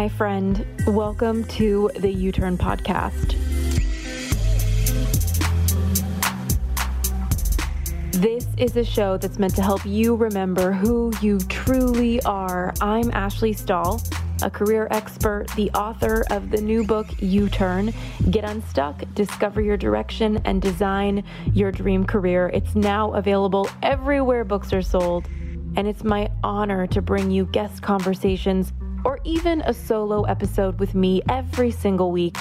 Hi, friend. Welcome to the U Turn podcast. This is a show that's meant to help you remember who you truly are. I'm Ashley Stahl, a career expert, the author of the new book U Turn Get Unstuck, Discover Your Direction, and Design Your Dream Career. It's now available everywhere books are sold, and it's my honor to bring you guest conversations or even a solo episode with me every single week,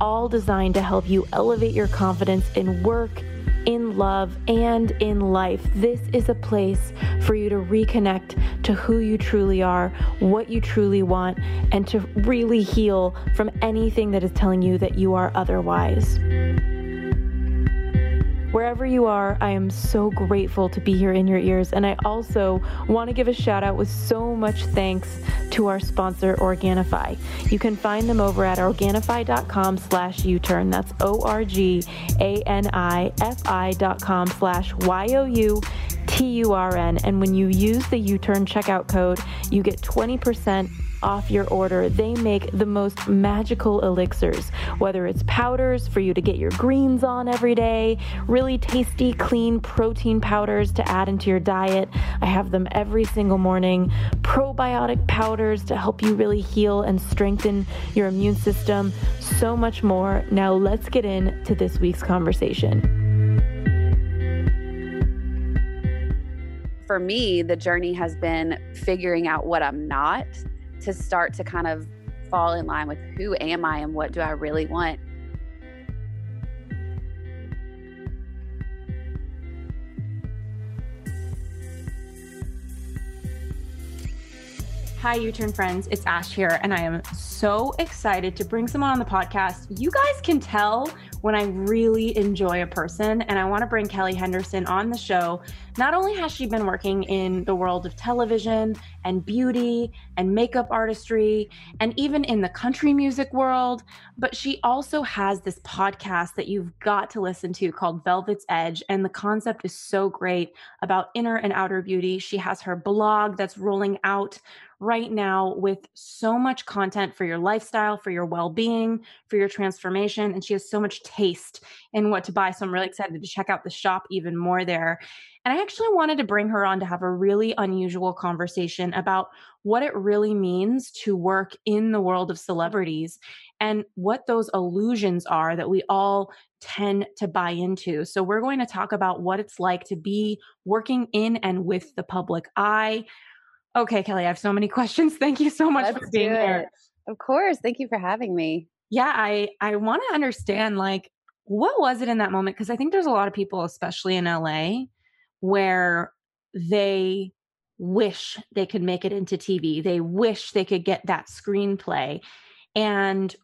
all designed to help you elevate your confidence in work, in love, and in life. This is a place for you to reconnect to who you truly are, what you truly want, and to really heal from anything that is telling you that you are otherwise. Wherever you are, I am so grateful to be here in your ears. And I also want to give a shout out with so much thanks to our sponsor, Organifi. You can find them over at Organifi.com slash U-turn. That's O-R-G-A-N-I-F-I dot com slash Y-O-U-T-U-R-N. And when you use the U-turn checkout code, you get 20% off your order. They make the most magical elixirs, whether it's powders for you to get your greens on every day, really tasty, clean protein powders to add into your diet. I have them every single morning. Probiotic powders to help you really heal and strengthen your immune system. So much more. Now, let's get into this week's conversation. For me, the journey has been figuring out what I'm not to start to kind of fall in line with who am I and what do I really want. Hi, U Turn friends. It's Ash here, and I am so excited to bring someone on the podcast. You guys can tell when I really enjoy a person, and I want to bring Kelly Henderson on the show. Not only has she been working in the world of television and beauty and makeup artistry, and even in the country music world, but she also has this podcast that you've got to listen to called Velvet's Edge. And the concept is so great about inner and outer beauty. She has her blog that's rolling out right now with so much content for your lifestyle, for your well being, for your transformation. And she has so much taste in what to buy. So I'm really excited to check out the shop even more there. And I actually wanted to bring her on to have a really unusual conversation about what it really means to work in the world of celebrities and what those illusions are that we all tend to buy into. So, we're going to talk about what it's like to be working in and with the public eye Okay, Kelly, I have so many questions. Thank you so much Let's for being here. Of course. Thank you for having me. Yeah, I I want to understand like what was it in that moment because I think there's a lot of people especially in LA where they wish they could make it into TV. They wish they could get that screenplay. And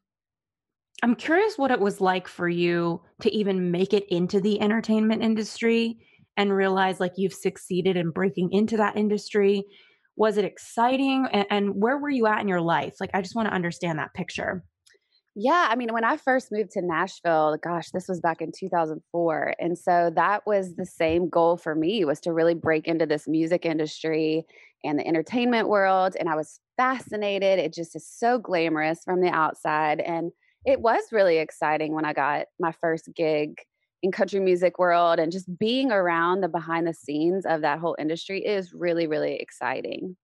I'm curious what it was like for you to even make it into the entertainment industry and realize like you've succeeded in breaking into that industry was it exciting? And, and where were you at in your life? Like, I just want to understand that picture. Yeah, I mean, when I first moved to Nashville, gosh, this was back in 2004. And so that was the same goal for me was to really break into this music industry and the entertainment world and I was fascinated. It just is so glamorous from the outside and it was really exciting when I got my first gig in country music world and just being around the behind the scenes of that whole industry is really really exciting.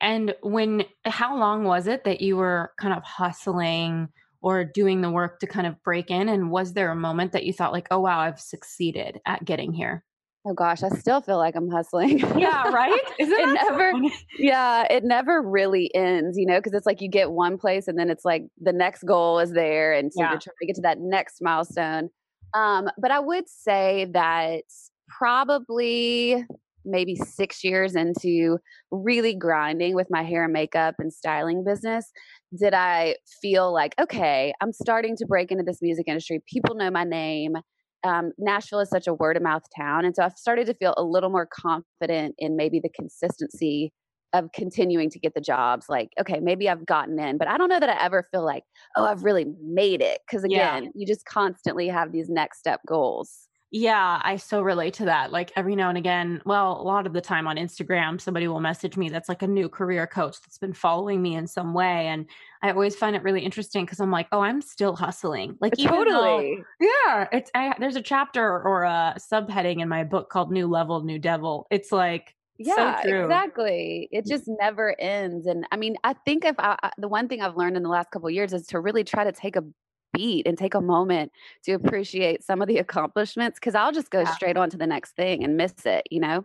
And when how long was it that you were kind of hustling or doing the work to kind of break in? And was there a moment that you thought like oh wow i've succeeded at getting here oh gosh i still feel like i'm hustling. Yeah right? Isn't it never so yeah it never really ends you know because it's like you get one place and then it's like the next goal is there and so yeah. you're trying to get to that next milestone um, but I would say that probably maybe six years into really grinding with my hair and makeup and styling business, did I feel like, okay, I'm starting to break into this music industry. People know my name. Um, Nashville is such a word of mouth town. And so I've started to feel a little more confident in maybe the consistency of continuing to get the jobs like okay maybe i've gotten in but i don't know that i ever feel like oh i've really made it because again yeah. you just constantly have these next step goals Yeah, I so relate to that. Like every now and again, well, a lot of the time on Instagram, somebody will message me that's like a new career coach that's been following me in some way. And I always find it really interesting because I'm like, oh, I'm still hustling. Like, totally. Though, yeah. It's, I, there's a chapter or a subheading in my book called New Level, New Devil. It's like, yeah, so exactly. It mm. just never ends. And I mean, I think if I, the one thing I've learned in the last couple years is to really try to take a beat and take a moment to appreciate some of the accomplishments because I'll just go yeah. straight on to the next thing and miss it, you know?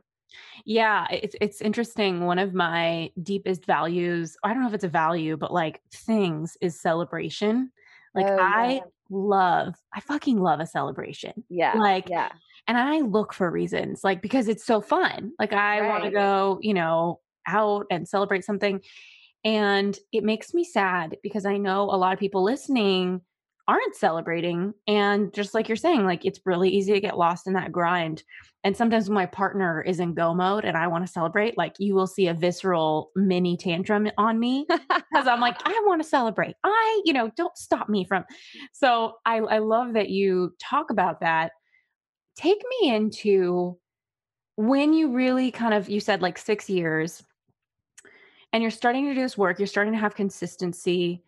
Yeah, it's it's interesting. One of my deepest values, I don't know if it's a value, but like things is celebration. Like oh, I yeah. love, I fucking love a celebration. Yeah. Like yeah. And I look for reasons, like because it's so fun. Like I right. want to go, you know, out and celebrate something. And it makes me sad because I know a lot of people listening aren't celebrating. And just like you're saying, like it's really easy to get lost in that grind. And sometimes when my partner is in go mode and I want to celebrate, like you will see a visceral mini tantrum on me because I'm like, I want to celebrate. I, you know, don't stop me from. So I, I love that you talk about that. Take me into when you really kind of, you said like six years and you're starting to do this work, you're starting to have consistency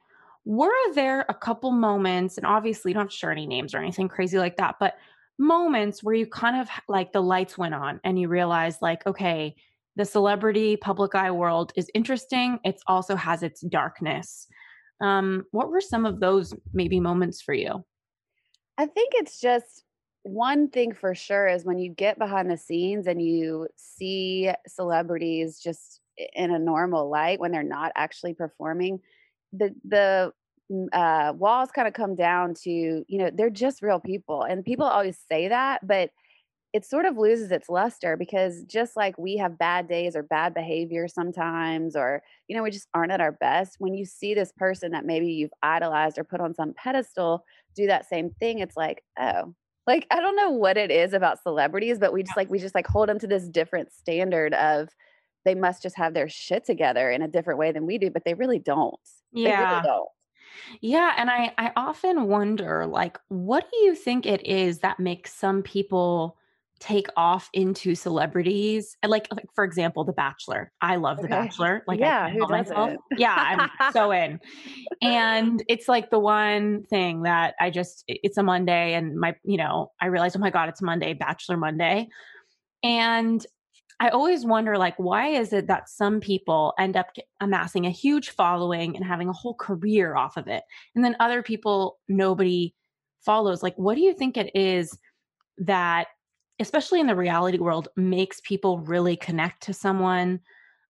were there a couple moments, and obviously you don't have to share any names or anything crazy like that, but moments where you kind of like the lights went on and you realized, like, okay, the celebrity public eye world is interesting. It also has its darkness. Um, what were some of those maybe moments for you? I think it's just one thing for sure is when you get behind the scenes and you see celebrities just in a normal light when they're not actually performing the the mm, uh, walls kind of come down to you know they're just real people and people always say that but it sort of loses its luster because just like we have bad days or bad behavior sometimes or you know we just aren't at our best when you see this person that maybe you've idolized or put on some pedestal do that same thing it's like oh like i don't know what it is about celebrities but we just like we just like hold them to this different standard of they must just have their shit together in a different way than we do but they really don't yeah. Really yeah. And I, I often wonder, like, what do you think it is that makes some people take off into celebrities? Like, like for example, The Bachelor. I love okay. The Bachelor. Like, yeah, I myself. yeah, I'm so in. And it's like the one thing that I just, it's a Monday, and my, you know, I realized, oh my God, it's Monday, Bachelor Monday. And I always wonder like why is it that some people end up amassing a huge following and having a whole career off of it and then other people nobody follows like what do you think it is that especially in the reality world makes people really connect to someone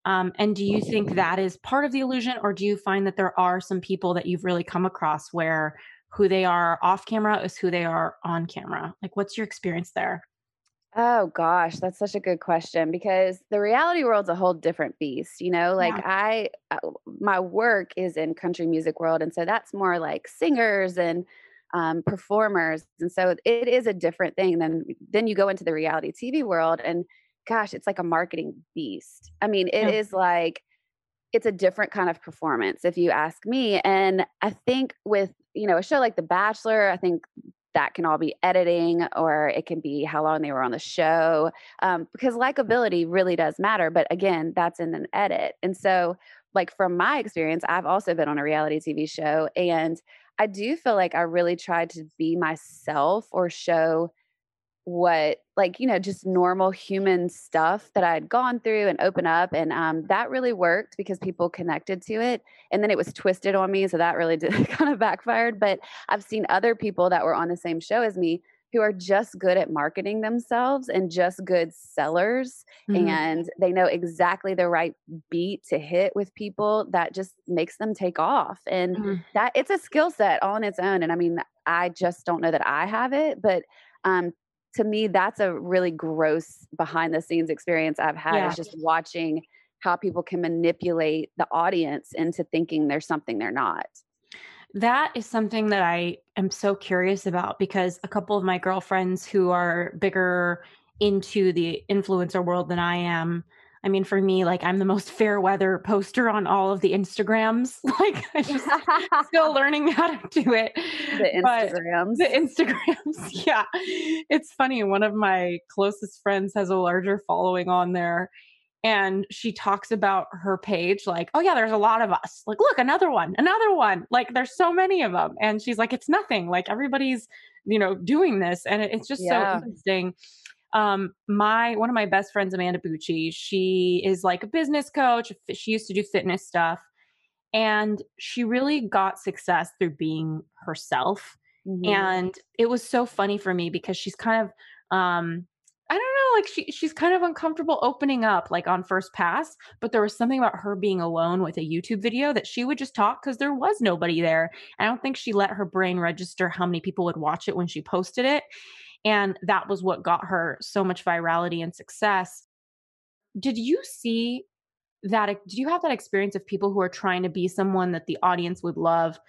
um, and do you think that is part of the illusion or do you find that there are some people that you've really come across where who they are off camera is who they are on camera like what's your experience there Oh gosh, that's such a good question because the reality world's a whole different beast, you know? Like yeah. I uh, my work is in country music world and so that's more like singers and um, performers and so it is a different thing than then you go into the reality TV world and gosh, it's like a marketing beast. I mean, it yeah. is like it's a different kind of performance if you ask me and I think with you know a show like The Bachelor, I think that can all be editing or it can be how long they were on the show um, because likability really does matter but again that's in an edit and so like from my experience i've also been on a reality tv show and i do feel like i really tried to be myself or show what like you know just normal human stuff that i had gone through and open up and um, that really worked because people connected to it and then it was twisted on me so that really did kind of backfired but i've seen other people that were on the same show as me who are just good at marketing themselves and just good sellers mm-hmm. and they know exactly the right beat to hit with people that just makes them take off and mm-hmm. that it's a skill set all on its own and i mean i just don't know that i have it but um, to me that's a really gross behind the scenes experience i've had yeah. is just watching how people can manipulate the audience into thinking there's something they're not that is something that i am so curious about because a couple of my girlfriends who are bigger into the influencer world than i am I mean, for me, like I'm the most fair weather poster on all of the Instagrams. Like I just still learning how to do it. The Instagrams. But the Instagrams. Yeah. It's funny. One of my closest friends has a larger following on there. And she talks about her page like, oh, yeah, there's a lot of us. Like, look, another one, another one. Like, there's so many of them. And she's like, it's nothing. Like, everybody's, you know, doing this. And it's just yeah. so interesting um my one of my best friends amanda bucci she is like a business coach she used to do fitness stuff and she really got success through being herself mm-hmm. and it was so funny for me because she's kind of um I don't know, like she she's kind of uncomfortable opening up like on first pass, but there was something about her being alone with a YouTube video that she would just talk because there was nobody there. I don't think she let her brain register how many people would watch it when she posted it. And that was what got her so much virality and success. Did you see that? Did you have that experience of people who are trying to be someone that the audience would love?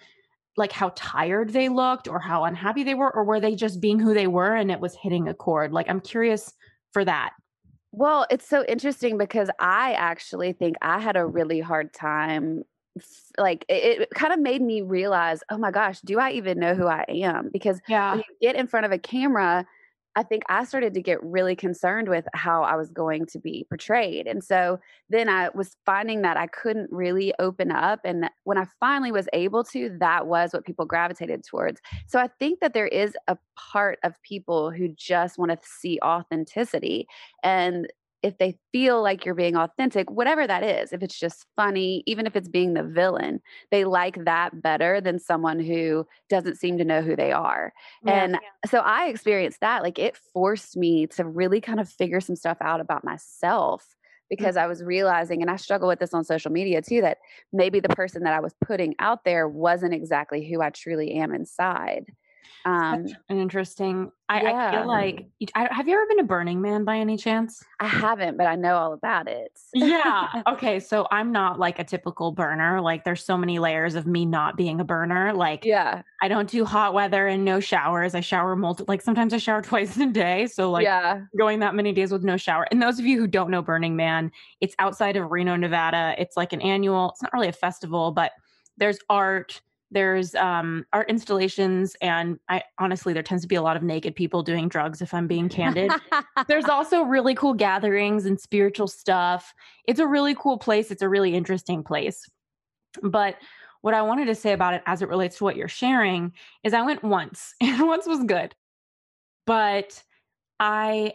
Like how tired they looked or how unhappy they were, or were they just being who they were and it was hitting a chord? Like, I'm curious for that. Well, it's so interesting because I actually think I had a really hard time like it, it, kind of made me realize, oh my gosh, do I even know who I am? Because yeah. when you get in front of a camera, I think I started to get really concerned with how I was going to be portrayed. And so then I was finding that I couldn't really open up. And when I finally was able to, that was what people gravitated towards. So I think that there is a part of people who just want to see authenticity. And if they feel like you're being authentic, whatever that is, if it's just funny, even if it's being the villain, they like that better than someone who doesn't seem to know who they are. Yeah, and yeah. so I experienced that. Like it forced me to really kind of figure some stuff out about myself mm. because. I was realizing, and I struggle with this on social media too, that maybe the person that I was putting out there wasn't exactly who I truly am inside. Um, an interesting. I, yeah. I feel like. I, have you ever been to Burning Man by any chance? I haven't, but I know all about it. yeah. Okay. So I'm not like a typical burner. Like there's so many layers of me not being a burner. Like yeah, I don't do hot weather and no showers. I shower multi. Like sometimes I shower twice a day. So like yeah. going that many days with no shower. And those of you who don't know Burning Man, it's outside of Reno, Nevada. It's like an annual. It's not really a festival, but there's art there's um, art installations and i honestly there tends to be a lot of naked people doing drugs if i'm being candid. There's also really cool gatherings and spiritual stuff. It's a really cool place. It's a really interesting place. But what i wanted to say about it as it relates to what you're sharing is i went once and once was good. But i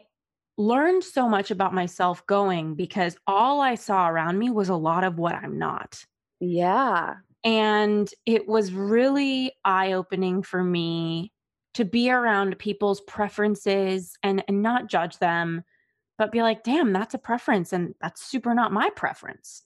learned so much about myself going because all i saw around me was a lot of what i'm not. Yeah and it was really eye opening for me to be around people's preferences and, and not judge them, but be like, damn, that's a preference. And that's super not my preference.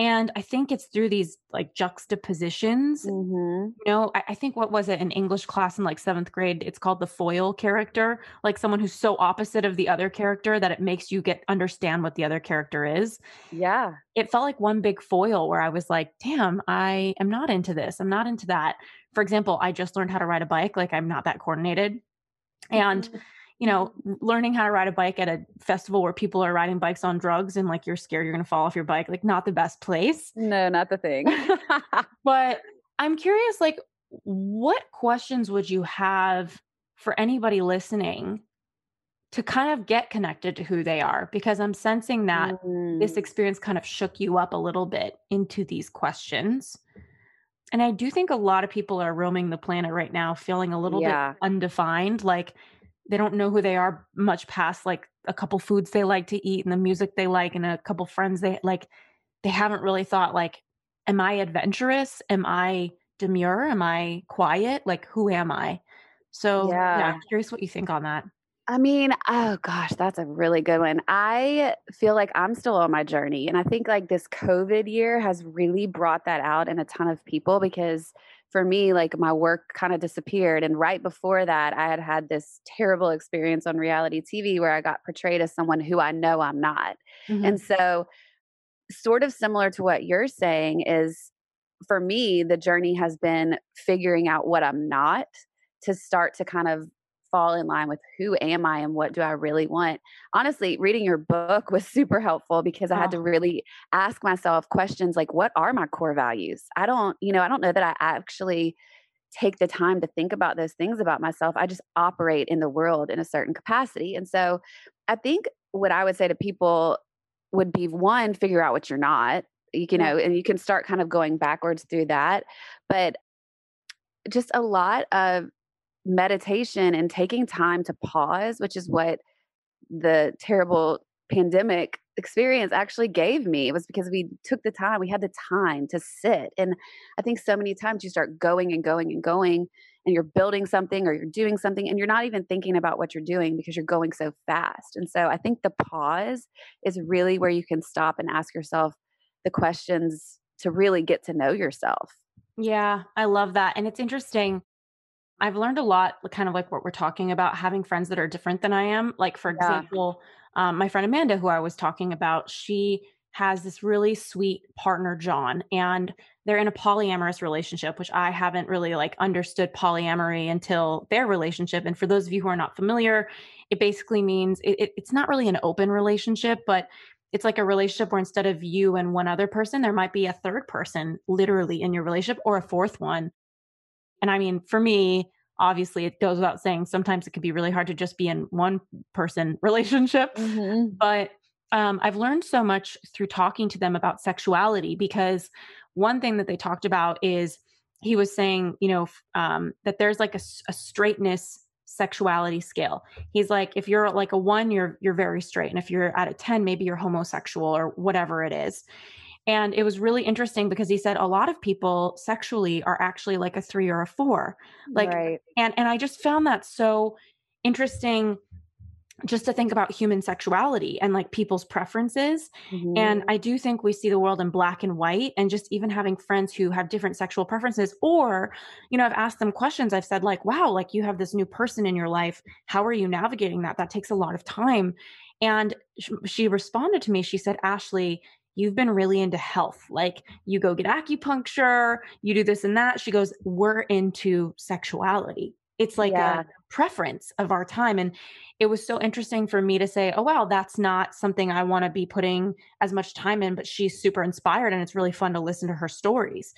And I think it's through these like juxtapositions. Mm-hmm. You know, I, I, think what was it in English class in like seventh grade? It's called the foil character, like someone who's so opposite of the other character that it makes you get understand what the other character is. Yeah. It felt like one big foil where I was like, damn, I am not into this. I'm not into that. For example, I just learned how to ride a bike. Like I'm not that coordinated. And mm-hmm you know, learning how to ride a bike at a festival where people are riding bikes on drugs and like you're scared you're going to fall off your bike, like not the best place. No, not the thing. but I'm curious, like, what questions would you have for anybody listening to kind of get connected to who they are? Because I'm sensing that mm. this experience kind of shook you up a little bit into these questions. And I do think a lot of people are roaming the planet right now feeling a little yeah. bit undefined. Like, they don't know who they are much past like a couple foods they like to eat and the music they like and a couple friends they like they haven't really thought like am i adventurous? Am i demure? Am i quiet? Like who am i? So yeah, yeah. curious what you think on that. I mean, oh gosh, that's a really good one. I feel like I'm still on my journey. And I think like this COVID year has really brought that out in a ton of people because for me, like my work kind of disappeared. And right before that, I had had this terrible experience on reality TV where I got portrayed as someone who I know I'm not. Mm-hmm. And so, sort of similar to what you're saying, is for me, the journey has been figuring out what I'm not to start to kind of fall in line with who am I and what do I really want. Honestly, reading your book was super helpful because I had to really ask myself questions like, what are my core values? I don't, you know, I don't know that I actually take the time to think about those things about myself. I just operate in the world in a certain capacity. And so I think what I would say to people would be one, figure out what you're not, you know, and you can start kind of going backwards through that. But just a lot of meditation and taking time to pause, which is what the terrible pandemic experience actually gave me. It was because we took the time, we had the time to sit. And I think so many times you start going and going and going, and you're building something or you're doing something, and you're not even thinking about what you're doing because you're going so fast. And so I think the pause is really where you can stop and ask yourself the questions to really get to know yourself. Yeah, I love that. And it's interesting. I've learned a lot, kind of like what we're talking about, having friends that are different than I am. Like, for yeah. example, um, my friend Amanda, who I was talking about, she has this really sweet partner, John, and they're in a polyamorous relationship, which I haven't really like understood polyamory until their relationship. And for those of you who are not familiar, it basically means it, it, it's not really an open relationship, but it's like a relationship where instead of you and one other person, there might be a third person literally in your relationship or a fourth one. And I mean, for me, obviously it goes without saying, sometimes it can be really hard to just be in one person relationship. Mm-hmm. But um, I've learned so much through talking to them about sexuality because one thing that they talked about is he was saying, you know, um, that there's like a, a straightness sexuality scale. He's like, if you're like a one, you're you're very straight, and if you're at a ten, maybe you're homosexual or whatever it is. And it was really interesting because he said a lot of people sexually are actually like a three or a four, like, right. and and I just found that so interesting just to think about human sexuality and like people's preferences. Mm-hmm. And I do think we see the world in black and white and just even having friends who have different sexual preferences or you know I've asked them questions I've said like wow like you have this new person in your life how are you navigating that that takes a lot of time. And sh- she responded to me she said Ashley you've been really into health. Like you go get acupuncture, you do this and that. She goes, We're into sexuality. It's like yeah. a preference of our time. And it was so interesting for me to say, oh, wow, that's not something I want to be putting as much time in, but she's super inspired and it's really fun to listen to her stories.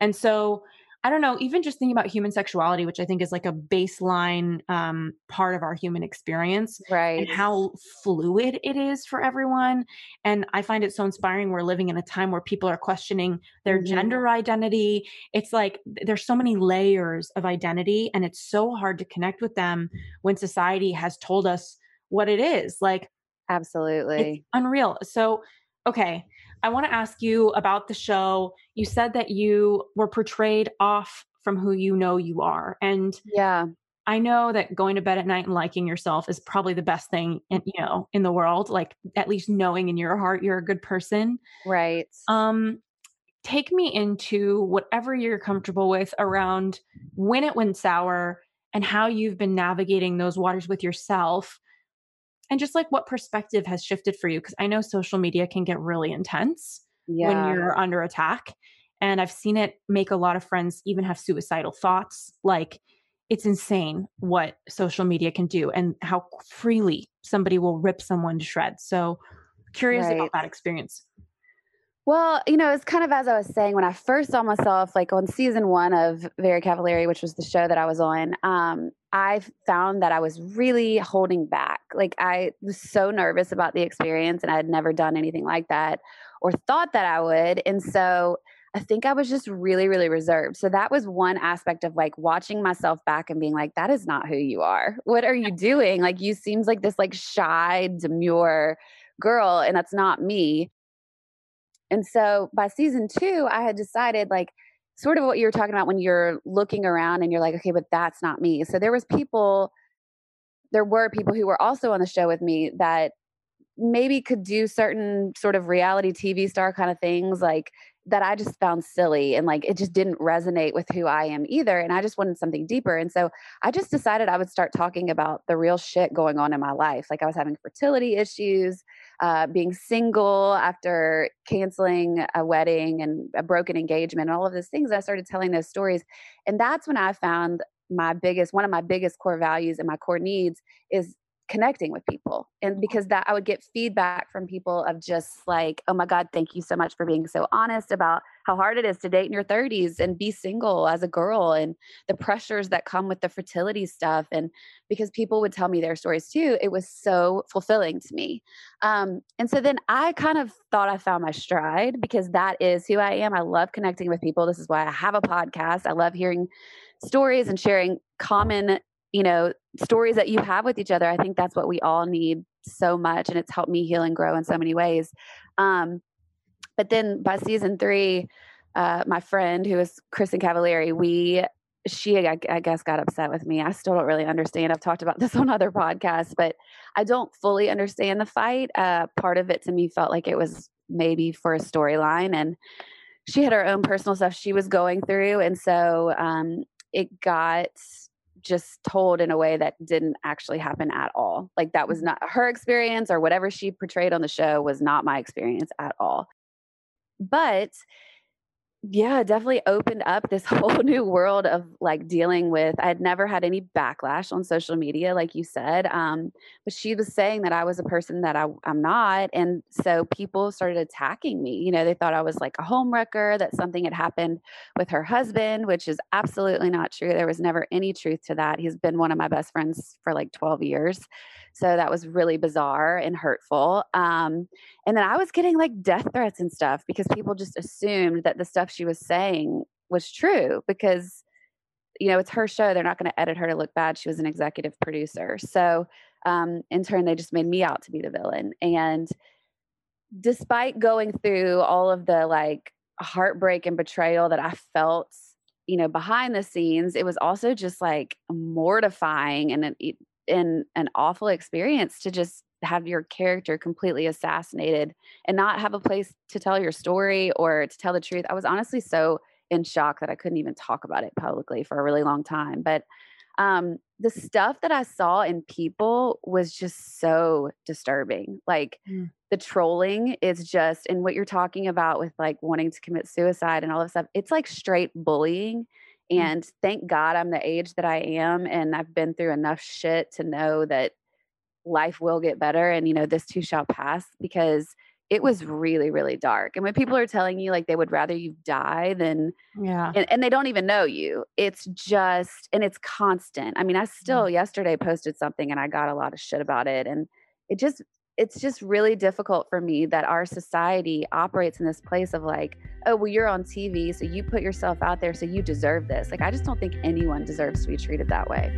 And so I don't know, even just thinking about human sexuality, which I think is like a baseline um, part of our human experience, right? And how fluid it is for everyone. And I find it so inspiring. We're living in a time where people are questioning their mm-hmm. gender identity. It's like there's so many layers of identity, and it's so hard to connect with them when society has told us what it is. Like, absolutely unreal. So, okay I want to ask you about the show. You said that you were portrayed off from who you know you are. And yeah. I know that going to bed at night and liking yourself is probably the best thing in, you know, in the world, like at least knowing in your heart you're a good person. Right. Um take me into whatever you're comfortable with around when it went sour and how you've been navigating those waters with yourself and just like what perspective has shifted for you because i know social media can get really intense yeah. when you're under attack and i've seen it make a lot of friends even have suicidal thoughts like it's insane what social media can do and how freely somebody will rip someone to shreds so curious right. about that experience well, you know, it's kind of as I was saying when I first saw myself, like on season one of Very Cavallari, which was the show that I was on. Um, I found that I was really holding back. Like I was so nervous about the experience, and I had never done anything like that or thought that I would. And so I think I was just really, really reserved. So that was one aspect of like watching myself back and being like, that is not who you are. What are you doing? Like you seems like this like shy, demure girl, and that's not me. And so by season two, I had decided like sort of what you were talking about when you're looking around and you're like, okay, but that's not me. So there was people, there were people who were also on the show with me that maybe could do certain sort of reality TV star kind of things like that I just found silly and like it just didn't resonate with who I am either. And I just wanted something deeper. And so I just decided I would start talking about the real shit going on in my life. Like I was having fertility issues, uh, being single after canceling a wedding and a broken engagement, and all of those things. I started telling those stories. And that's when I found my biggest one of my biggest core values and my core needs is connecting with people and because that i would get feedback from people of just like oh my god thank you so much for being so honest about how hard it is to date in your 30s and be single as a girl and the pressures that come with the fertility stuff and because people would tell me their stories too it was so fulfilling to me. Um, and so then i kind of thought i found my stride because that is who i am. I love connecting with people. This is why i have a podcast. I love hearing stories and sharing common you know stories that you have with each other. I think that's what we all need so much and it's helped me heal and grow in so many ways. Um, but then by season three uh, my friend who is kristen cavallari we she I, I, guess got upset with me i still don't really understand i've talked about this on other podcasts but i don't fully understand the fight uh, part of it to me felt like it was maybe for a storyline and she had her own personal stuff she was going through and so um, it got just told in a way that didn't actually happen at all. Like that was mm-hmm. not her experience or whatever she portrayed on the show was not my experience at all. But yeah, definitely opened up this whole new world of like dealing with. I had never had any backlash on social media, like you said. Um, but she was saying that I was a person that I, I'm not. And so people started attacking me. You know, they thought I was like a home wrecker, that something had happened with her husband, which is absolutely not true. There was never any truth to that. He's been one of my best friends for like 12 years. So that was really bizarre and hurtful. Um, and then I was getting like death threats and stuff because people just assumed that the stuff she was saying was true because, you know, it's her show. They're not going to edit her to look bad. She was an executive producer. So um, in turn, they just made me out to be the villain. And despite going through all of the like heartbreak and betrayal that I felt you know behind the scenes it was also just like mortifying and it, in an awful experience to just have your character completely assassinated and not have a place to tell your story or to tell the truth. I was honestly so in shock that I couldn't even talk about it publicly for a really long time. But um, the stuff that I saw in people was just so disturbing. Like mm. the trolling is just, and what you're talking about with like wanting to commit suicide and all this stuff, it's like straight bullying. Mm. And thank God I'm the age that I am. And I've been through enough shit to know that life will get better. And, you know, this too shall pass because it was really, really dark. And when people are telling you like they would rather you die than, yeah, and, and they don't even know you, it's just, and it's constant. I mean, I still yesterday posted something and I got a lot of shit about it. And it just it's just really difficult for me that our society operates in this place of like, oh, well, you're on TV, so you put yourself out there, so you deserve this. Like, I just don't think anyone deserves to be treated that way.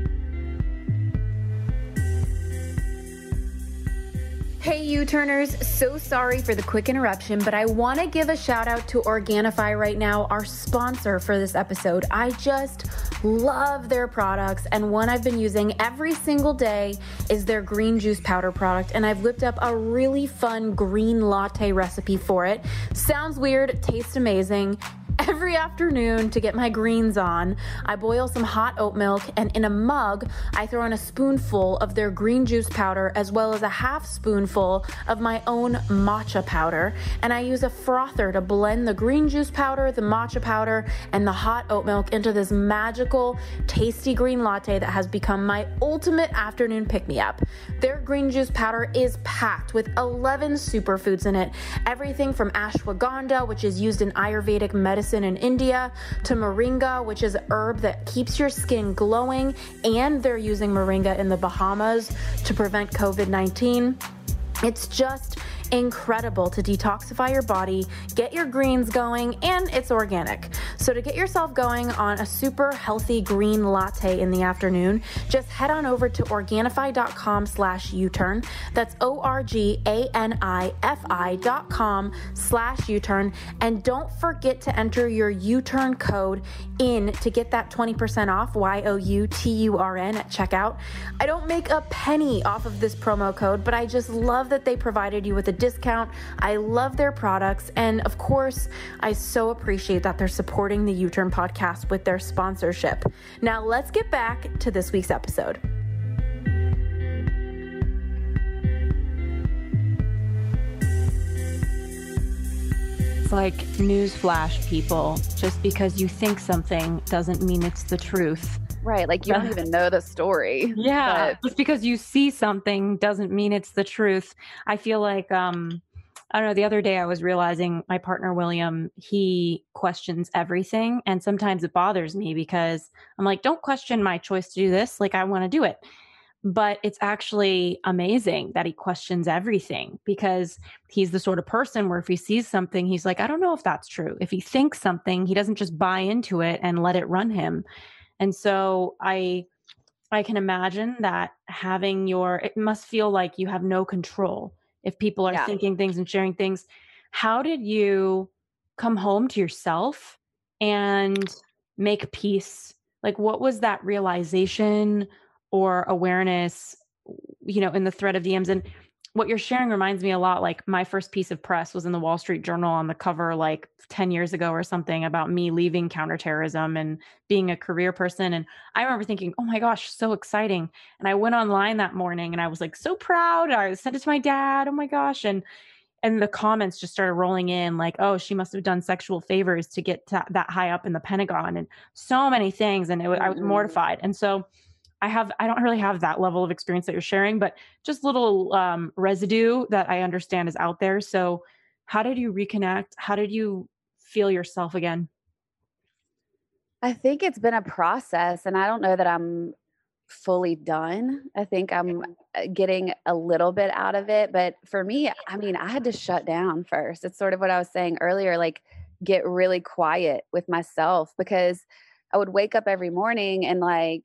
Hey, U Turners, so sorry for the quick interruption, but I want to give a shout out to Organifi right now, our sponsor for this episode. I just love their products, and one I've been using every single day is their green juice powder product, and I've whipped up a really fun green latte recipe for it. Sounds weird, tastes amazing Every afternoon to get my greens on, I boil some hot oat milk and in a mug, I throw in a spoonful of their green juice powder as well as a half spoonful of my own matcha powder. And I use a frother to blend the green juice powder, the matcha powder, and the hot oat milk into this magical, tasty green latte that has become my ultimate afternoon pick me up. Their green juice powder is packed with 11 superfoods in it, everything from ashwagandha, which is used in Ayurvedic medicine medicine in India to moringa, which is an herb that keeps your skin glowing, and they're using moringa in the Bahamas to prevent COVID 19. It's just incredible to detoxify your body, get your greens going, and it's organic. So to get yourself going on a super healthy green latte in the afternoon, just head on over to Organifi.com slash U-turn. That's O-R-G-A-N-I-F-I dot com slash U-turn. And don't forget to enter your U-turn code in to get that 20% off, Y-O-U-T-U-R-N at checkout. I don't make a penny off of this promo code, but I just love that they provided you with a discount. I love their products. And of course, I so appreciate that they're supporting the U Turn podcast with their sponsorship. Now, let's get back to this week's episode. It's like newsflash, people. Just because you think something doesn't mean it's the truth. Right. Like you don't even know the story. Yeah. But... Just because you see something doesn't mean it's the truth. I feel like, um, I don't know. The other day I was realizing my partner, William, he questions everything. And sometimes it bothers me because I'm like, don't question my choice to do this. Like, I want to do it but it's actually amazing that he questions everything because he's the sort of person where if he sees something he's like i don't know if that's true if he thinks something he doesn't just buy into it and let it run him and so i i can imagine that having your it must feel like you have no control if people are yeah. thinking things and sharing things. How did you come home to yourself and make peace? Like what was that realization or awareness you know in the thread of dms and what you're sharing reminds me a lot like my first piece of press was in the wall street journal on the cover like 10 years ago or something about me leaving counterterrorism and being a career person. And i remember thinking oh my gosh so exciting. And i went online that morning and i was like so proud. I sent it to my dad. Oh my gosh. And and the comments just started rolling in like oh she must have done sexual favors to get to that high up in the pentagon and so many things. And it, i was mm-hmm. mortified. And so I have I don't really have that level of experience that you're sharing, but just little um, residue that I understand is out there. So, how did you reconnect? How did you feel yourself again? I think it's been a process, and I don't know that I'm fully done. I think I'm uh, getting a little bit out of it, but for me, I mean, I had to shut down first. It's sort of what I was saying earlier, like get really quiet with myself because I would wake up every morning and like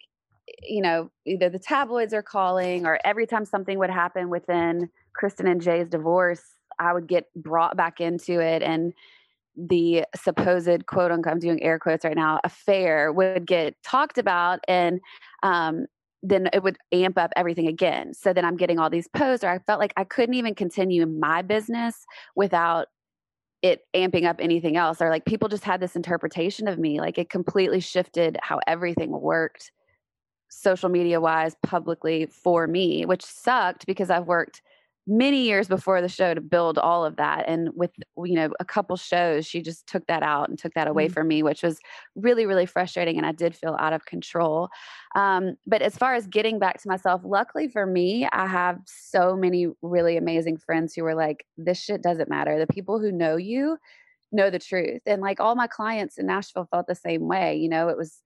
you know, either the tabloids are calling or every time something would happen within Kristen and Jay's divorce, I would get brought back into it and the supposed quote unquote, I'm doing air quotes right now, affair would get talked about and um, then it would amp up everything again. So then I'm getting all these posts, or I felt like I couldn't even continue my business without it amping up anything else. Or like people just had this interpretation of me, like it completely shifted how everything worked social media wise publicly for me, which sucked because I've worked many years before the show to build all of that. And with you know a couple shows she just took that out and took that away mm-hmm. from me which was really really frustrating and i did feel out of control. Um, but as far as getting back to myself luckily for me i have so many really amazing friends who were like this shit doesn't matter. The people who know you know the truth. And like all my clients in nashville felt the same way you know? It was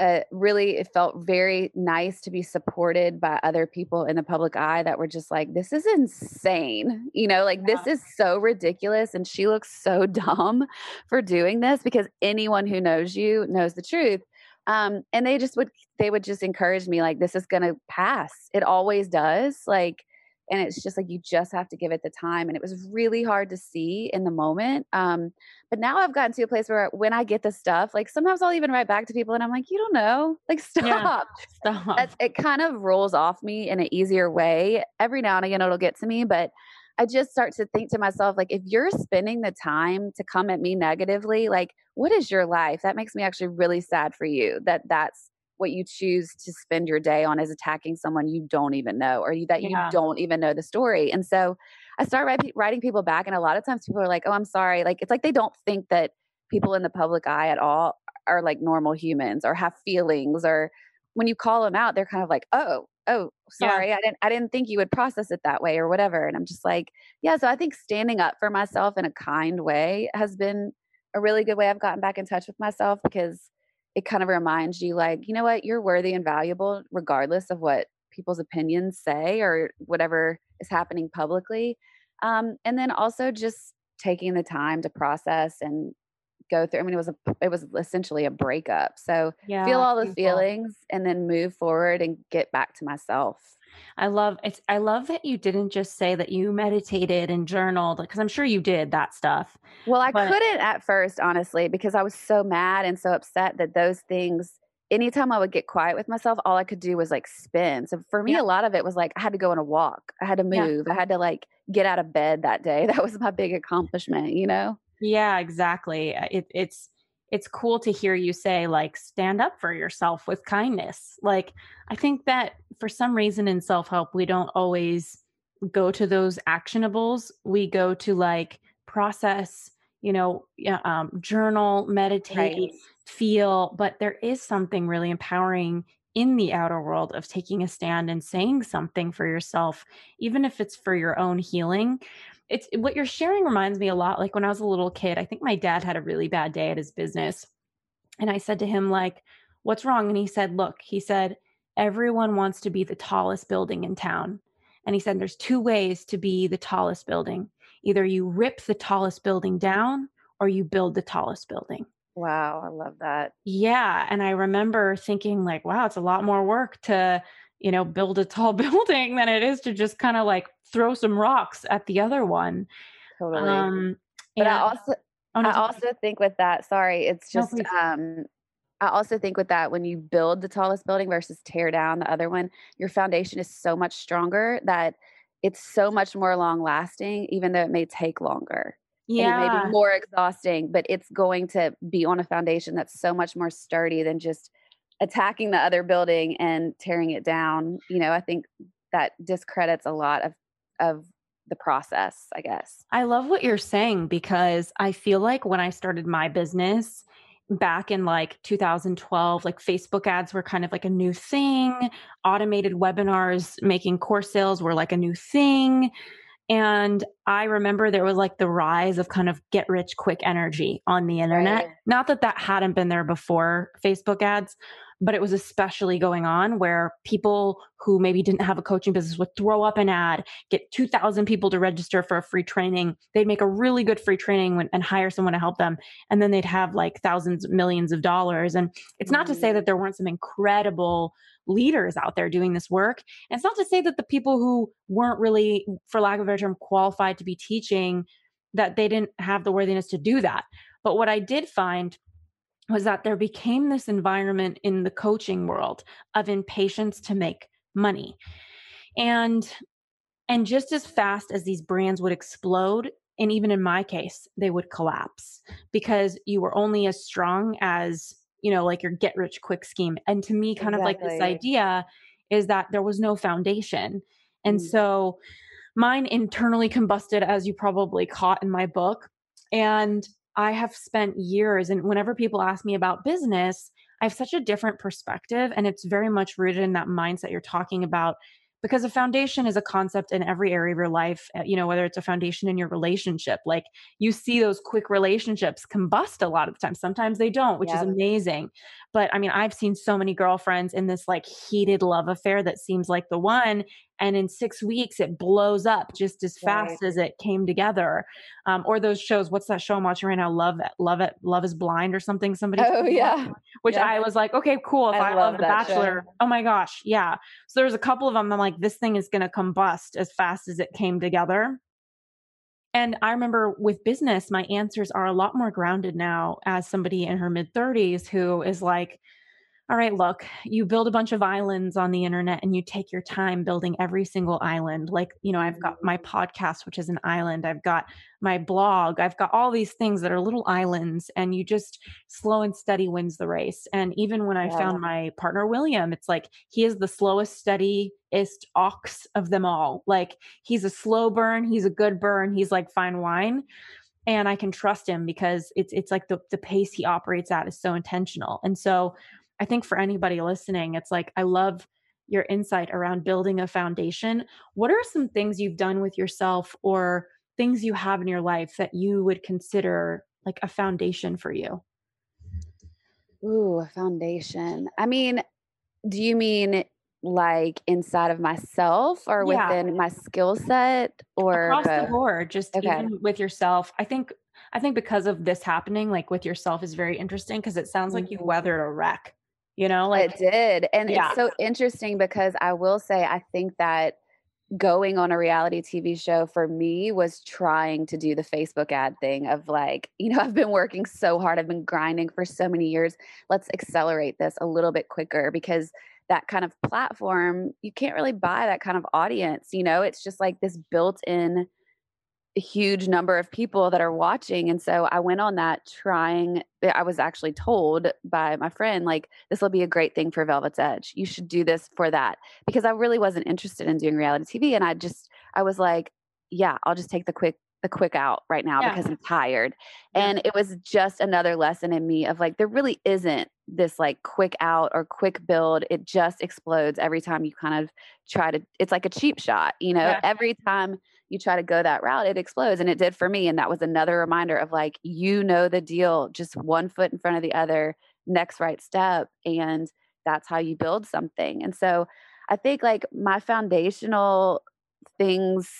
uh, really it felt very nice to be supported by other people in the public eye that were just like this is insane you know like yeah. this is so ridiculous and she looks so dumb for doing this because anyone who knows you knows the truth um, and they just would they would just encourage me like this is gonna pass it always does like and it's just like you just have to give it the time and it was really hard to see in the moment um but now i've gotten to a place where when i get the stuff like sometimes i'll even write back to people and i'm like you don't know like stop yeah, stop. That's, it kind of rolls off me in an easier way. Every now and again it'll get to me but I just start to think to myself, like, if you're spending the time to come at me negatively, like, what is your life? That makes me actually really sad for you that that's what you choose to spend your day on is attacking someone you don't even know or you, that you yeah. don't even know the story. And so I start write, writing people back, and a lot of times people are like, "Oh, I'm sorry." Like it's like they don't think that people in the public eye at all are like normal humans or have feelings or when you call them out they're kind of like oh oh sorry yeah. i didn't i didn't think you would process it that way or whatever and i'm just like yeah so i think standing up for myself in a kind way has been a really good way i've gotten back in touch with myself because it kind of reminds you like you know what? You're worthy and valuable regardless of what people's opinions say or whatever is happening publicly. Um, and then also just taking the time to process and go through i mean it was a it was essentially a breakup. So yeah, feel all the feelings and then move forward and get back to myself I love it's I love that you didn't just say that you meditated and journaled because I'm sure you did that stuff. Well, I but- couldn't at first, honestly, because I was so mad and so upset that those things anytime I would get quiet with myself, all I could do was like spin. So for me, yeah. a lot of it was like I had to go on a walk. I had to move. Yeah. I had to like get out of bed that day. That was my big accomplishment, you know? Yeah, exactly. It, it's it's cool to hear you say like stand up for yourself with kindness like i think that for some reason in self-help we don't always go to those actionables we go to like process you know um, journal meditate right. feel, but there is something really empowering in the outer world of taking a stand and saying something for yourself, even if it's for your own healing. It's what you're sharing reminds me a lot like when I was a little kid. I think my dad had a really bad day at his business. And I said to him, like, what's wrong? And he said, look, he said, everyone wants to be the tallest building in town. And he said, there's two ways to be the tallest building either you rip the tallest building down or you build the tallest building. Wow, I love that. Yeah, and I remember thinking like, wow, it's a lot more work to, you know, build a tall building than it is to just kind of like throw some rocks at the other one. Totally. Um, but I also oh, no, I also think with that, sorry, it's just no, um I also think with that when you build the tallest building versus tear down the other one, your foundation is so much stronger that it's so much more long lasting even though it may take longer yeah. and it may be more exhausting, but it's going to be on a foundation that's so much more sturdy than just attacking the other building and tearing it down. You know, I think that discredits a lot of of the process, I guess. I love what you're saying because I feel like when I started my business back in like 2012, like Facebook ads were kind of like a new thing. Automated webinars making course sales were like a new thing. And I remember there was like the rise of kind of get rich quick energy on the internet. Right. Not that that hadn't been there before Facebook ads, but it was especially going on where people who maybe didn't have a coaching business would throw up an ad, get 2,000 people to register for a free training. They'd make a really good free training and hire someone to help them. And then they'd have like thousands, millions of dollars. And it's not to say mm-hmm. that there weren't some incredible leaders out there doing this work. And it's not to say that the people who weren't really, for lack of a better term, qualified to be teaching, that they didn't have the worthiness to do that. But what I did find was that there became this environment in the coaching world of impatience to make money. And and just as fast as these brands would explode, and even in my case, they would collapse because you were only as strong as you know, like your get rich quick scheme. And to me, kind exactly. of like this idea is that there was no foundation. And mm so mine internally combusted, as you probably caught in my book. And I have spent years, and whenever people ask me about business, I have such a different perspective. And it's very much rooted in that mindset you're talking about because a foundation is a concept in every area of your life uh, you know whether it's a foundation in your relationship like you see those quick relationships combust a lot of the time sometimes they don't which is amazing but i mean i've seen so many girlfriends in this like heated love affair that seems like the one and in six weeks it blows up just as right. fast as it came together um, or those shows what's that show i'm watching right now love it love it love is blind or something somebody oh yeah which yeah. i was like okay cool if i, I love, love the bachelor show. oh my gosh yeah so there's a couple of them i'm like this thing is going to combust as fast as it came together and I remember with business, my answers are a lot more grounded now as somebody in her mid 30s who is like, all right, look, you build a bunch of islands on the internet and you take your time building every single island. Like, you know, I've got mm-hmm. my podcast, which is an island. I've got my blog. I've got all these things that are little islands, and you just slow and steady wins the race. And even when I yeah. found my partner, William, it's like he is the slowest, steadiest ox of them all. Like, he's a slow burn, he's a good burn, he's like fine wine and I can trust him because it's it's like the the pace he operates at is so intentional. And so I think for anybody listening, it's like, I love your insight around building a foundation. What are some things you've done with yourself or things you have in your life that you would consider like a foundation for you? Ooh, a foundation. I mean, do you mean like inside of myself or yeah. within my skill set or across the board just okay. even with yourself i think i think because of this happening like with yourself is very interesting because it sounds like you mm-hmm. weathered a wreck you know like it did and yeah. it's so interesting because i will say i think that going on a reality tv show for me was trying to do the facebook ad thing of like you know i've been working so hard i've been grinding for so many years let's accelerate this a little bit quicker because that kind of platform you can't really buy that kind of audience you know it's just like this built in huge number of people that are watching. And so I went on that trying. Eh, I was actually told by my friend, like, this will be a great thing for Velvet's Edge. You should do this for that. Because I really wasn't interested in doing reality TV. And I just, I was like, yeah, I'll just take the quick the quick out right now yeah. because I'm tired. And it was just another lesson in me of like, there really isn't this like quick out or quick build. It just explodes every time you kind of try to, it's like a cheap shot, you know, yeah. every time you try to go that route, it explodes. And it did for me. And that was another reminder of like, you know, the deal, just one foot in front of the other, next right step. And that's how you build something. And so I think like my foundational things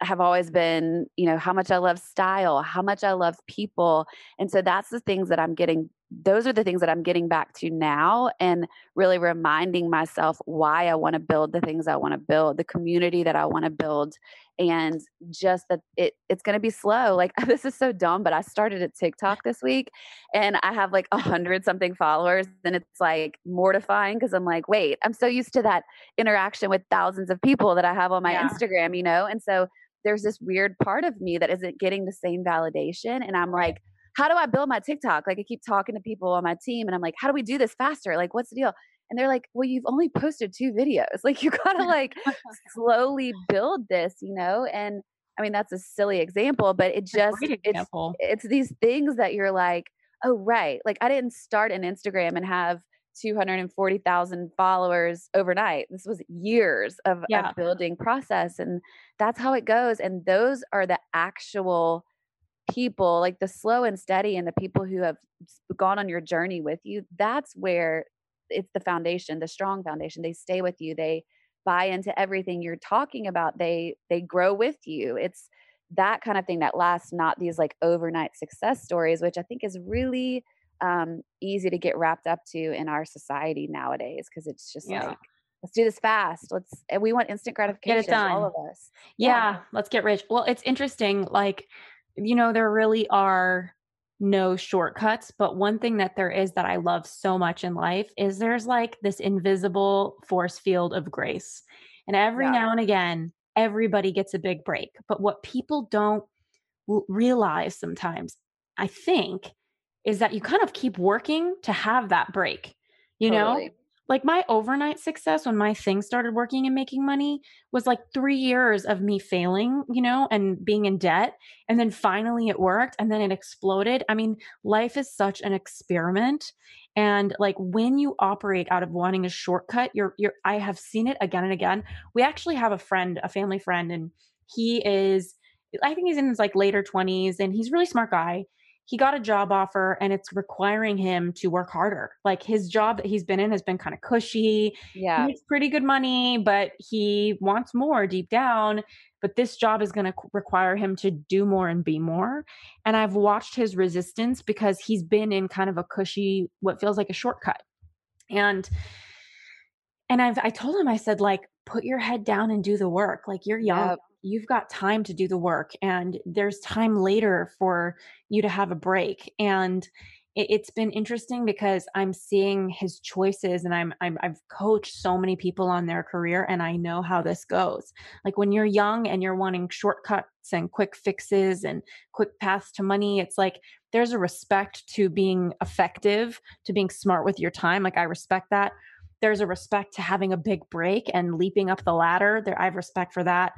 have always been, you know, how much I love style, how much I love people. And so that's the things that I'm getting, those are the things that I'm getting back to now and really reminding myself why I want to build the things I want to build, the community that I want to build. And just that it it's gonna be slow. Like this is so dumb, but I started at TikTok this week and I have like a hundred something followers. And it's like mortifying because I'm like, wait, I'm so used to that interaction with thousands of people that I have on my yeah. Instagram, you know? And so there's this weird part of me that isn't getting the same validation. And I'm like, how do I build my TikTok? Like I keep talking to people on my team and I'm like, how do we do this faster? Like, what's the deal? And they're like, well, you've only posted two videos. Like you gotta like slowly build this, you know? And I mean, that's a silly example, but it just it's, it's these things that you're like, oh right. Like I didn't start an Instagram and have 240,000 followers overnight. This was years of, yeah. of building process. And that's how it goes. And those are the actual people, like the slow and steady and the people who have gone on your journey with you. That's where it's the foundation, the strong foundation. They stay with you. They buy into everything you're talking about. They they grow with you. It's that kind of thing that lasts, not these like overnight success stories, which I think is really um, easy to get wrapped up to in our society nowadays because it's just yeah. like let's do this fast let's and we want instant gratification get it done. all of us yeah. yeah let's get rich well it's interesting like you know there really are no shortcuts but one thing that there is that i love so much in life is there's like this invisible force field of grace and every yeah. now and again everybody gets a big break but what people don't realize sometimes i think is that you kind of keep working to have that break, you totally. know? Like my overnight success when my thing started working and making money was like three years of me failing, you know, and being in debt. And then finally it worked and then it exploded. I mean, life is such an experiment. And like when you operate out of wanting a shortcut, you're, you're, I have seen it again and again. We actually have a friend, a family friend, and he is, I think he's in his like later 20s and he's really smart guy he got a job offer and it's requiring him to work harder. Like his job that he's been in has been kind of cushy. Yeah. He makes pretty good money, but he wants more deep down. But this job is going to require him to do more and be more. And I've watched his resistance because he's been in kind of a cushy, what feels like a shortcut. And and I've I told him, I said, like, put your head down and do the work. Like you're young. Yep you've got time to do the work and there's time later for you to have a break and it, has been interesting because i'm seeing his choices and I'm, I'm i've coached so many people on their career and i know how this goes. Like when you're young and you're wanting shortcuts and quick fixes and quick paths to money it's like there's a respect to being effective to being smart with your time like i respect that. There's a respect to having a big break and leaping up the ladder there i have respect for that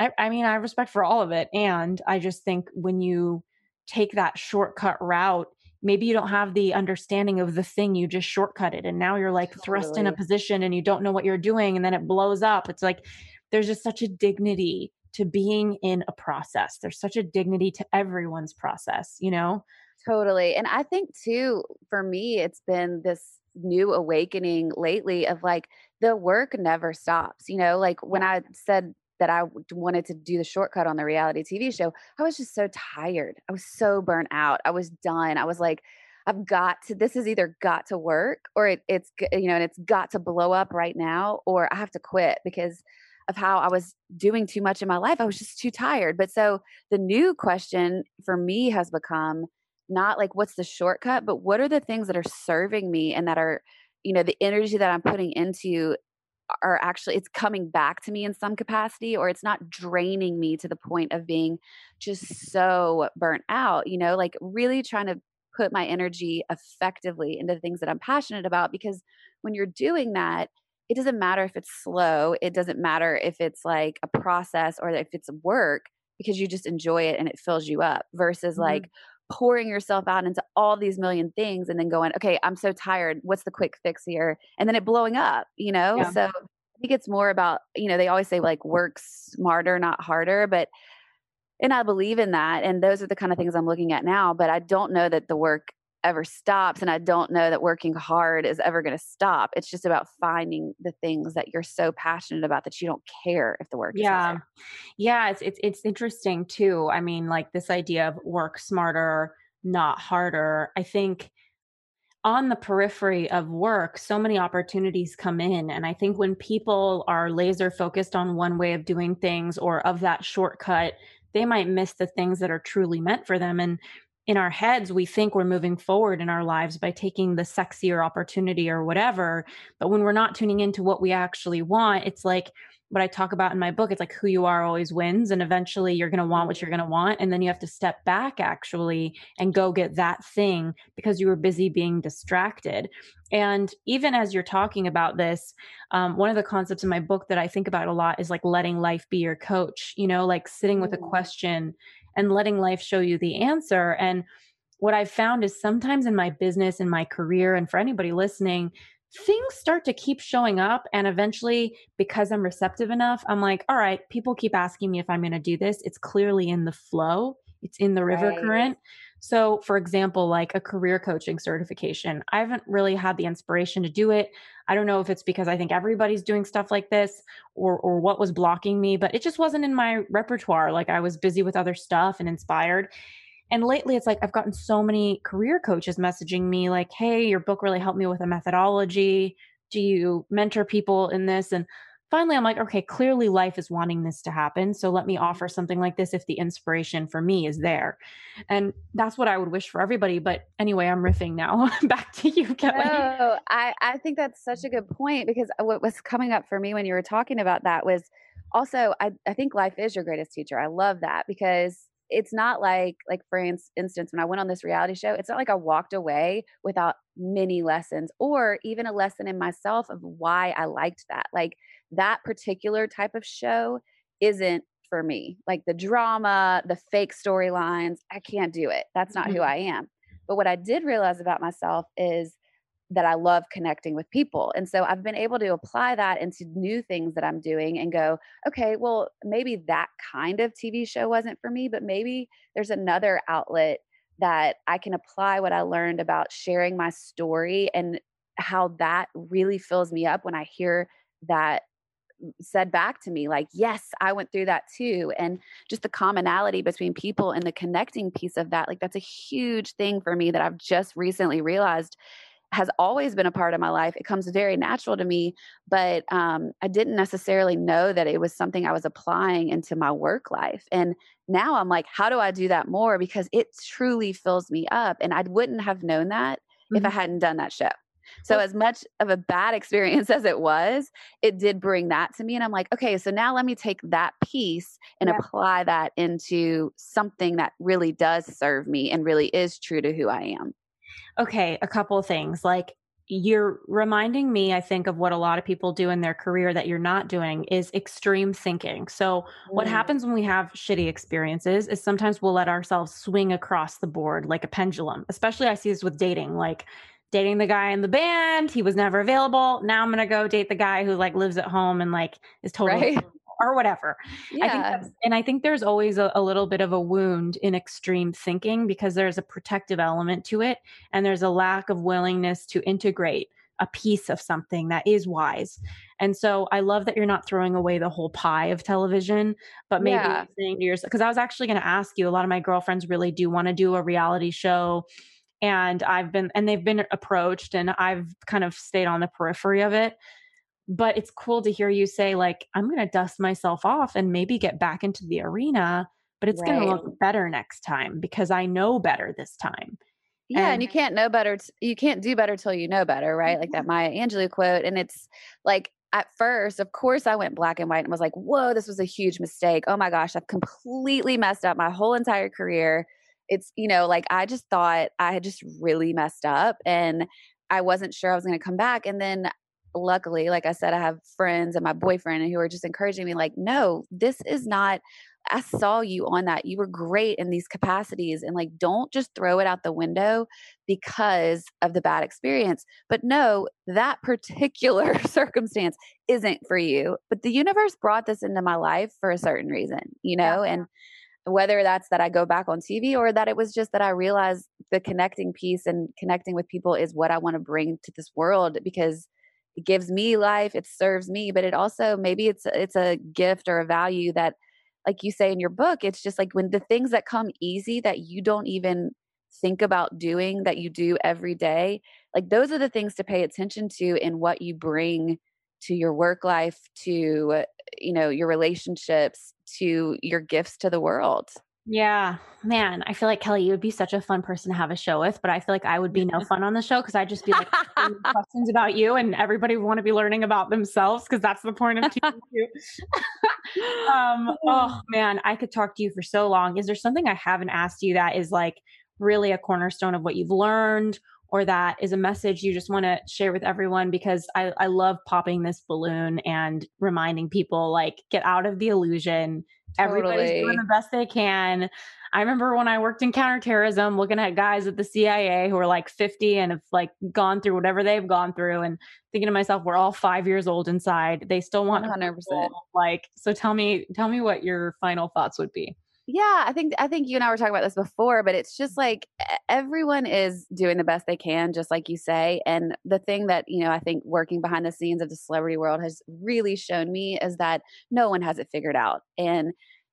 I, I mean, I have respect for all of it. And I just think when you take that shortcut route, maybe you don't have the understanding of the thing you just shortcutted. And now you're like totally. thrust in a position and you don't know what you're doing. And then it blows up. It's like there's just such a dignity to being in a process. There's such a dignity to everyone's process, you know? Totally. And I think too, for me, it's been this new awakening lately of like the work never stops. You know, like when I said that I wanted to do the shortcut on the reality TV show, I was just so tired. I was so burnt out. I was done. I was like, I've got to, this is either got to work or it, it's, you know, and it's got to blow up right now or I have to quit because of how I was doing too much in my life. I was just too tired. But so the new question for me has become not like what's the shortcut, but what are the things that are serving me and that are, you know, the energy that I'm putting into are actually it's coming back to me in some capacity or it's not draining me to the point of being just so burnt out you know like really trying to put my energy effectively into things that I'm passionate about because when you're doing that it doesn't matter if it's slow it doesn't matter if it's like a process or if it's work because you just enjoy it and it fills you up versus mm-hmm. like pouring yourself out into all these million things and then going, okay, I'm so tired. What's the quick fix here? And then it blowing up, you know? Yeah. So I think it's more about, you know, they always say like work smarter, not harder, but and I believe in that. And those are the kind of things I'm looking at now. But I don't know that the work ever stops. And I don't know that working hard is ever going to stop. It's just about finding the things that you're so passionate about that you don't care if the work yeah. Yeah. It's, it's, it's interesting too. I mean, like this idea of work smarter, not harder. I think on the periphery of work, so many opportunities come in. And I think when people are laser focused on one way of doing things or of that shortcut, they might miss the things that are truly meant for them. And in our heads, we think we're moving forward in our lives by taking the sexier opportunity or whatever. But when we're not tuning into what we actually want, it's like what I talk about in my book. It's like who you are always wins. And eventually you're going to want what you're going to want. And then you have to step back actually and go get that thing because you were busy being distracted. And even as you're talking about this, um, one of the concepts in my book that I think about a lot is like letting life be your coach, you know, like sitting with a mm. question and letting life show you the answer. And what I've found is sometimes in my business, in my career, and for anybody listening, things start to keep showing up. And eventually, because I'm receptive enough, I'm like, all right, people keep asking me if I'm going to do this. It's clearly in the flow, it's in the river right. current. So, for example, like a career coaching certification, I haven't really had the inspiration to do it. I don't know if it's because I think everybody's doing stuff like this or or what was blocking me, but it just wasn't in my repertoire. Like I was busy with other stuff and inspired. And lately it's like I've gotten so many career coaches messaging me like, "Hey, your book really helped me with a methodology. Do you mentor people in this?" And finally I'm like, okay, clearly life is wanting this to happen. So let me offer something like this if the inspiration for me is there. And that's what I would wish for everybody. But anyway, I'm riffing now. Back to you, Kelly. No, I, I think that's such a good point because uh, what was coming up for me when you were talking about that was also I, I think life is your greatest teacher. I love that because it's not like like for instance when i went on this reality show it's not like i walked away without many lessons or even a lesson in myself of why i liked that like that particular type of show isn't for me. Like the drama, the fake storylines, I can't do it. That's not mm-hmm. who I am. But what I did realize about myself is that I love connecting with people. And so I've been able to apply that into new things that I'm doing and go, okay, well, maybe that kind of TV show wasn't for me, but maybe there's another outlet that I can apply what I learned about sharing my story and how that really fills me up when I hear that said back to me like yes i went through that too and just the commonality between people and the connecting piece of that like that's a huge thing for me that i've just recently realized has always been a part of my life it comes very natural to me but um, i didn't necessarily know that it was something i was applying into my work life and now i'm like how do i do that more because it truly fills me up and i wouldn't have known that mm-hmm. if i mm-hmm. hadn't done that show so, as much of a bad experience as it was, it did bring that to me. And I'm like, okay, so now let me take that piece and yeah. apply that into something that really does serve me and really is true to who I am. Okay, a couple of things. Like, you're reminding me, I think, of what a lot of people do in their career that you're not doing is extreme thinking. So, what mm. happens when we have shitty experiences is sometimes we'll let ourselves swing across the board like a pendulum. Especially, I see this with dating. Like, dating the guy in the band. He was never available. Now I'm gonna go date the guy who like lives at home and like is totally right? Or whatever. Yeah. I think and I think there's always a, a, little bit of a wound in extreme thinking because there's a protective element to it and there's a lack of willingness to integrate a piece of something that is wise. And so I love that you're not throwing away the whole pie of television, but maybe yeah. saying to yourself, because I was actually going to ask you, a lot of my girlfriends really do want to do a reality show and I've been and they've been approached and I've kind of stayed on the periphery of it. But it's cool to hear you say like I'm going to dust myself off and maybe get back into the arena, but it's right. going to look better next time because I know better this time. Yeah, and, and you can't know better. T- you can't do better till you know better, right? Like that mm-hmm. Maya Angelou quote. And it's like at first, of course, I went black and white and was like, whoa, this was a huge mistake. Oh my gosh, I've completely messed up my whole entire career it's you know like i just thought i had just really messed up and i wasn't sure i was going to come back and then luckily, like I said, I have friends and my boyfriend who are just encouraging me, like, no, this is not I saw you on that. You were great in these capacities. And like, don't just throw it out the window because of the bad experience. But no, that particular circumstance isn't for you. But the universe brought this into my life for a certain reason, you know? Yeah. And whether that's that I go back on TV or that it was just that I realized the connecting piece and connecting with people is what I want to bring to this world because it gives me life, it serves me, but it also maybe it's it's a gift or a value that like you say in your book, it's just like when the things that come easy that you don't even think about doing that you do every day, like those are the things to pay attention to in what you bring to your work life, to you know, your relationships, to your gifts to the world. Yeah, man, I feel like Kelly, you would be such a fun person to have a show with, but I feel like I would be no fun on the show because I'd just be like questions about you, and everybody would want to be learning about themselves because that's the point of TV. um, oh man, I could talk to you for so long. Is there something I haven't asked you that is like really a cornerstone of what you've learned, or that is a message you just want to share with everyone? Because I, I love popping this balloon and reminding people like get out of the illusion Totally. Everybody's doing the best they can. I remember when I worked in counterterrorism, looking at guys at the CIA who are like 50 and have like gone through whatever they've gone through, and thinking to myself, we're all five years old inside. They still want 100 percent like. So tell me, tell me what your final thoughts would be. Yeah, I think I think you and I were talking about this before, but it's just like everyone is doing the best they can, just like you say. And the thing that you know, I think working behind the scenes of the celebrity world has really shown me is that no one has it figured out, and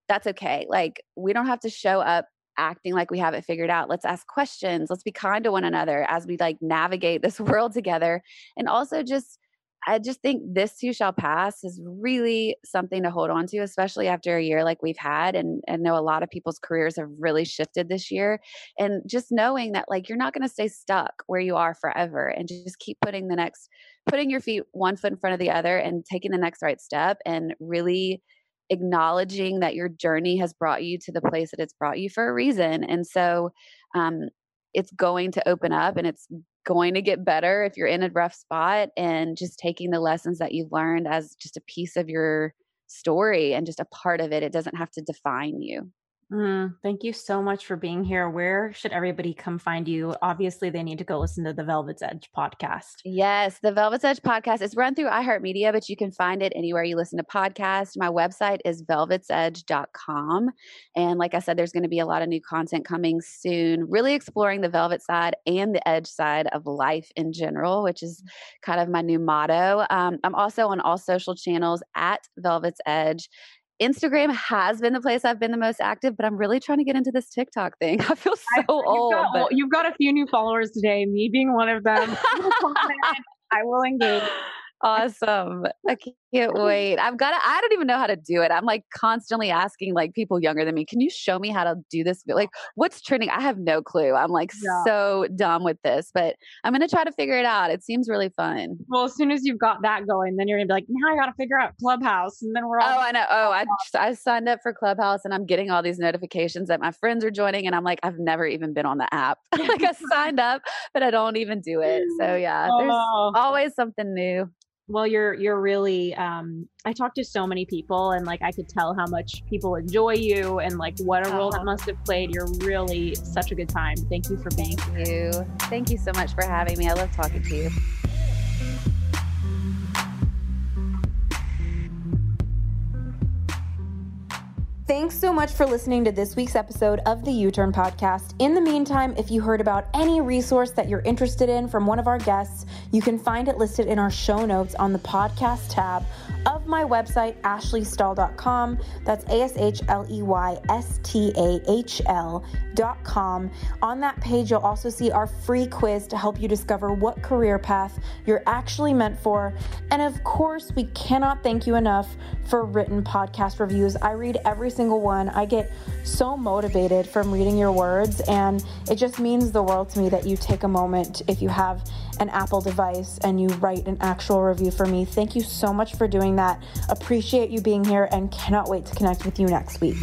that's okay. Like we don't have to show up acting like we have it figured out. Let's ask questions. Let's be kind to one another as we like navigate this world together, and also just I just think this too shall pass is really something to hold on to, especially after a year like we've had. And I know a lot of people's careers have really shifted this year. And just knowing that like you're not going to stay stuck where you are forever and just keep putting the next, putting your feet one foot in front of the other and taking the next right step and really acknowledging that your journey has brought you to the place that it's brought you for a reason. And so, um, it's going to open up and it's going to get better if you're in a rough spot and just taking the lessons that you've learned as just a piece of your story and just a part of it. It doesn't have to define you. Mm, thank you so much for being here. Where should everybody come find you? Obviously, they need to go listen to the Velvet's Edge podcast. Yes, the Velvet's Edge podcast is run through iHeartMedia, but you can find it anywhere you listen to podcasts. My website is velvetsedge.com. And like I said, there's going to be a lot of new content coming soon, really exploring the velvet side and the edge side of life in general, which is mm. kind of my new motto. Um, I'm also on all social channels at Velvet's Edge. Instagram has been the place I've been the most active, but I'm really trying to get into this TikTok thing. I feel so I, old. Got, but... You've got a few new followers today, me being one of them. I will engage awesome. I can't wait. I've got to, I don't even know how to do it. I'm like constantly asking like people younger than me, can you show me how to do this? Like what's trending? I have no clue. I'm like yeah. so dumb with this, but I'm going to try to figure it out. It seems really fun. Well, as soon as you've got that going, then you're gonna be like, now I got to figure out Clubhouse. And then we're all. Oh, I know. Oh, I, I signed up for Clubhouse and I'm getting all these notifications that my friends are joining. And I'm like, I've never even been on the app. like I signed up, but I don't even do it. So yeah, there's oh. always something new well you're you're really um i talked to so many people and like i could tell how much people enjoy you and like what a role that must have played. You're really such a good time. Thank you for being thank you. Thank you so much for having me. I love talking to you Thanks so much for listening to this week's episode of the You Turn Podcast. In the meantime, if you heard about any resource that you're interested in from one of our guests, you can find it listed in our show notes on the podcast tab of my website, ashleystahl.com. That's A S H L E Y S T A H L.com. On that page, you'll also see our free quiz to help you discover what career path you're actually meant for. And of course, we cannot thank you enough for written podcast reviews. I read every single one. I get so motivated from reading your words, and it just means the world to me that you take a moment if you have an Apple device and you write an actual review for me. Thank you so much for doing that. Appreciate you being here and cannot wait to connect with you next week.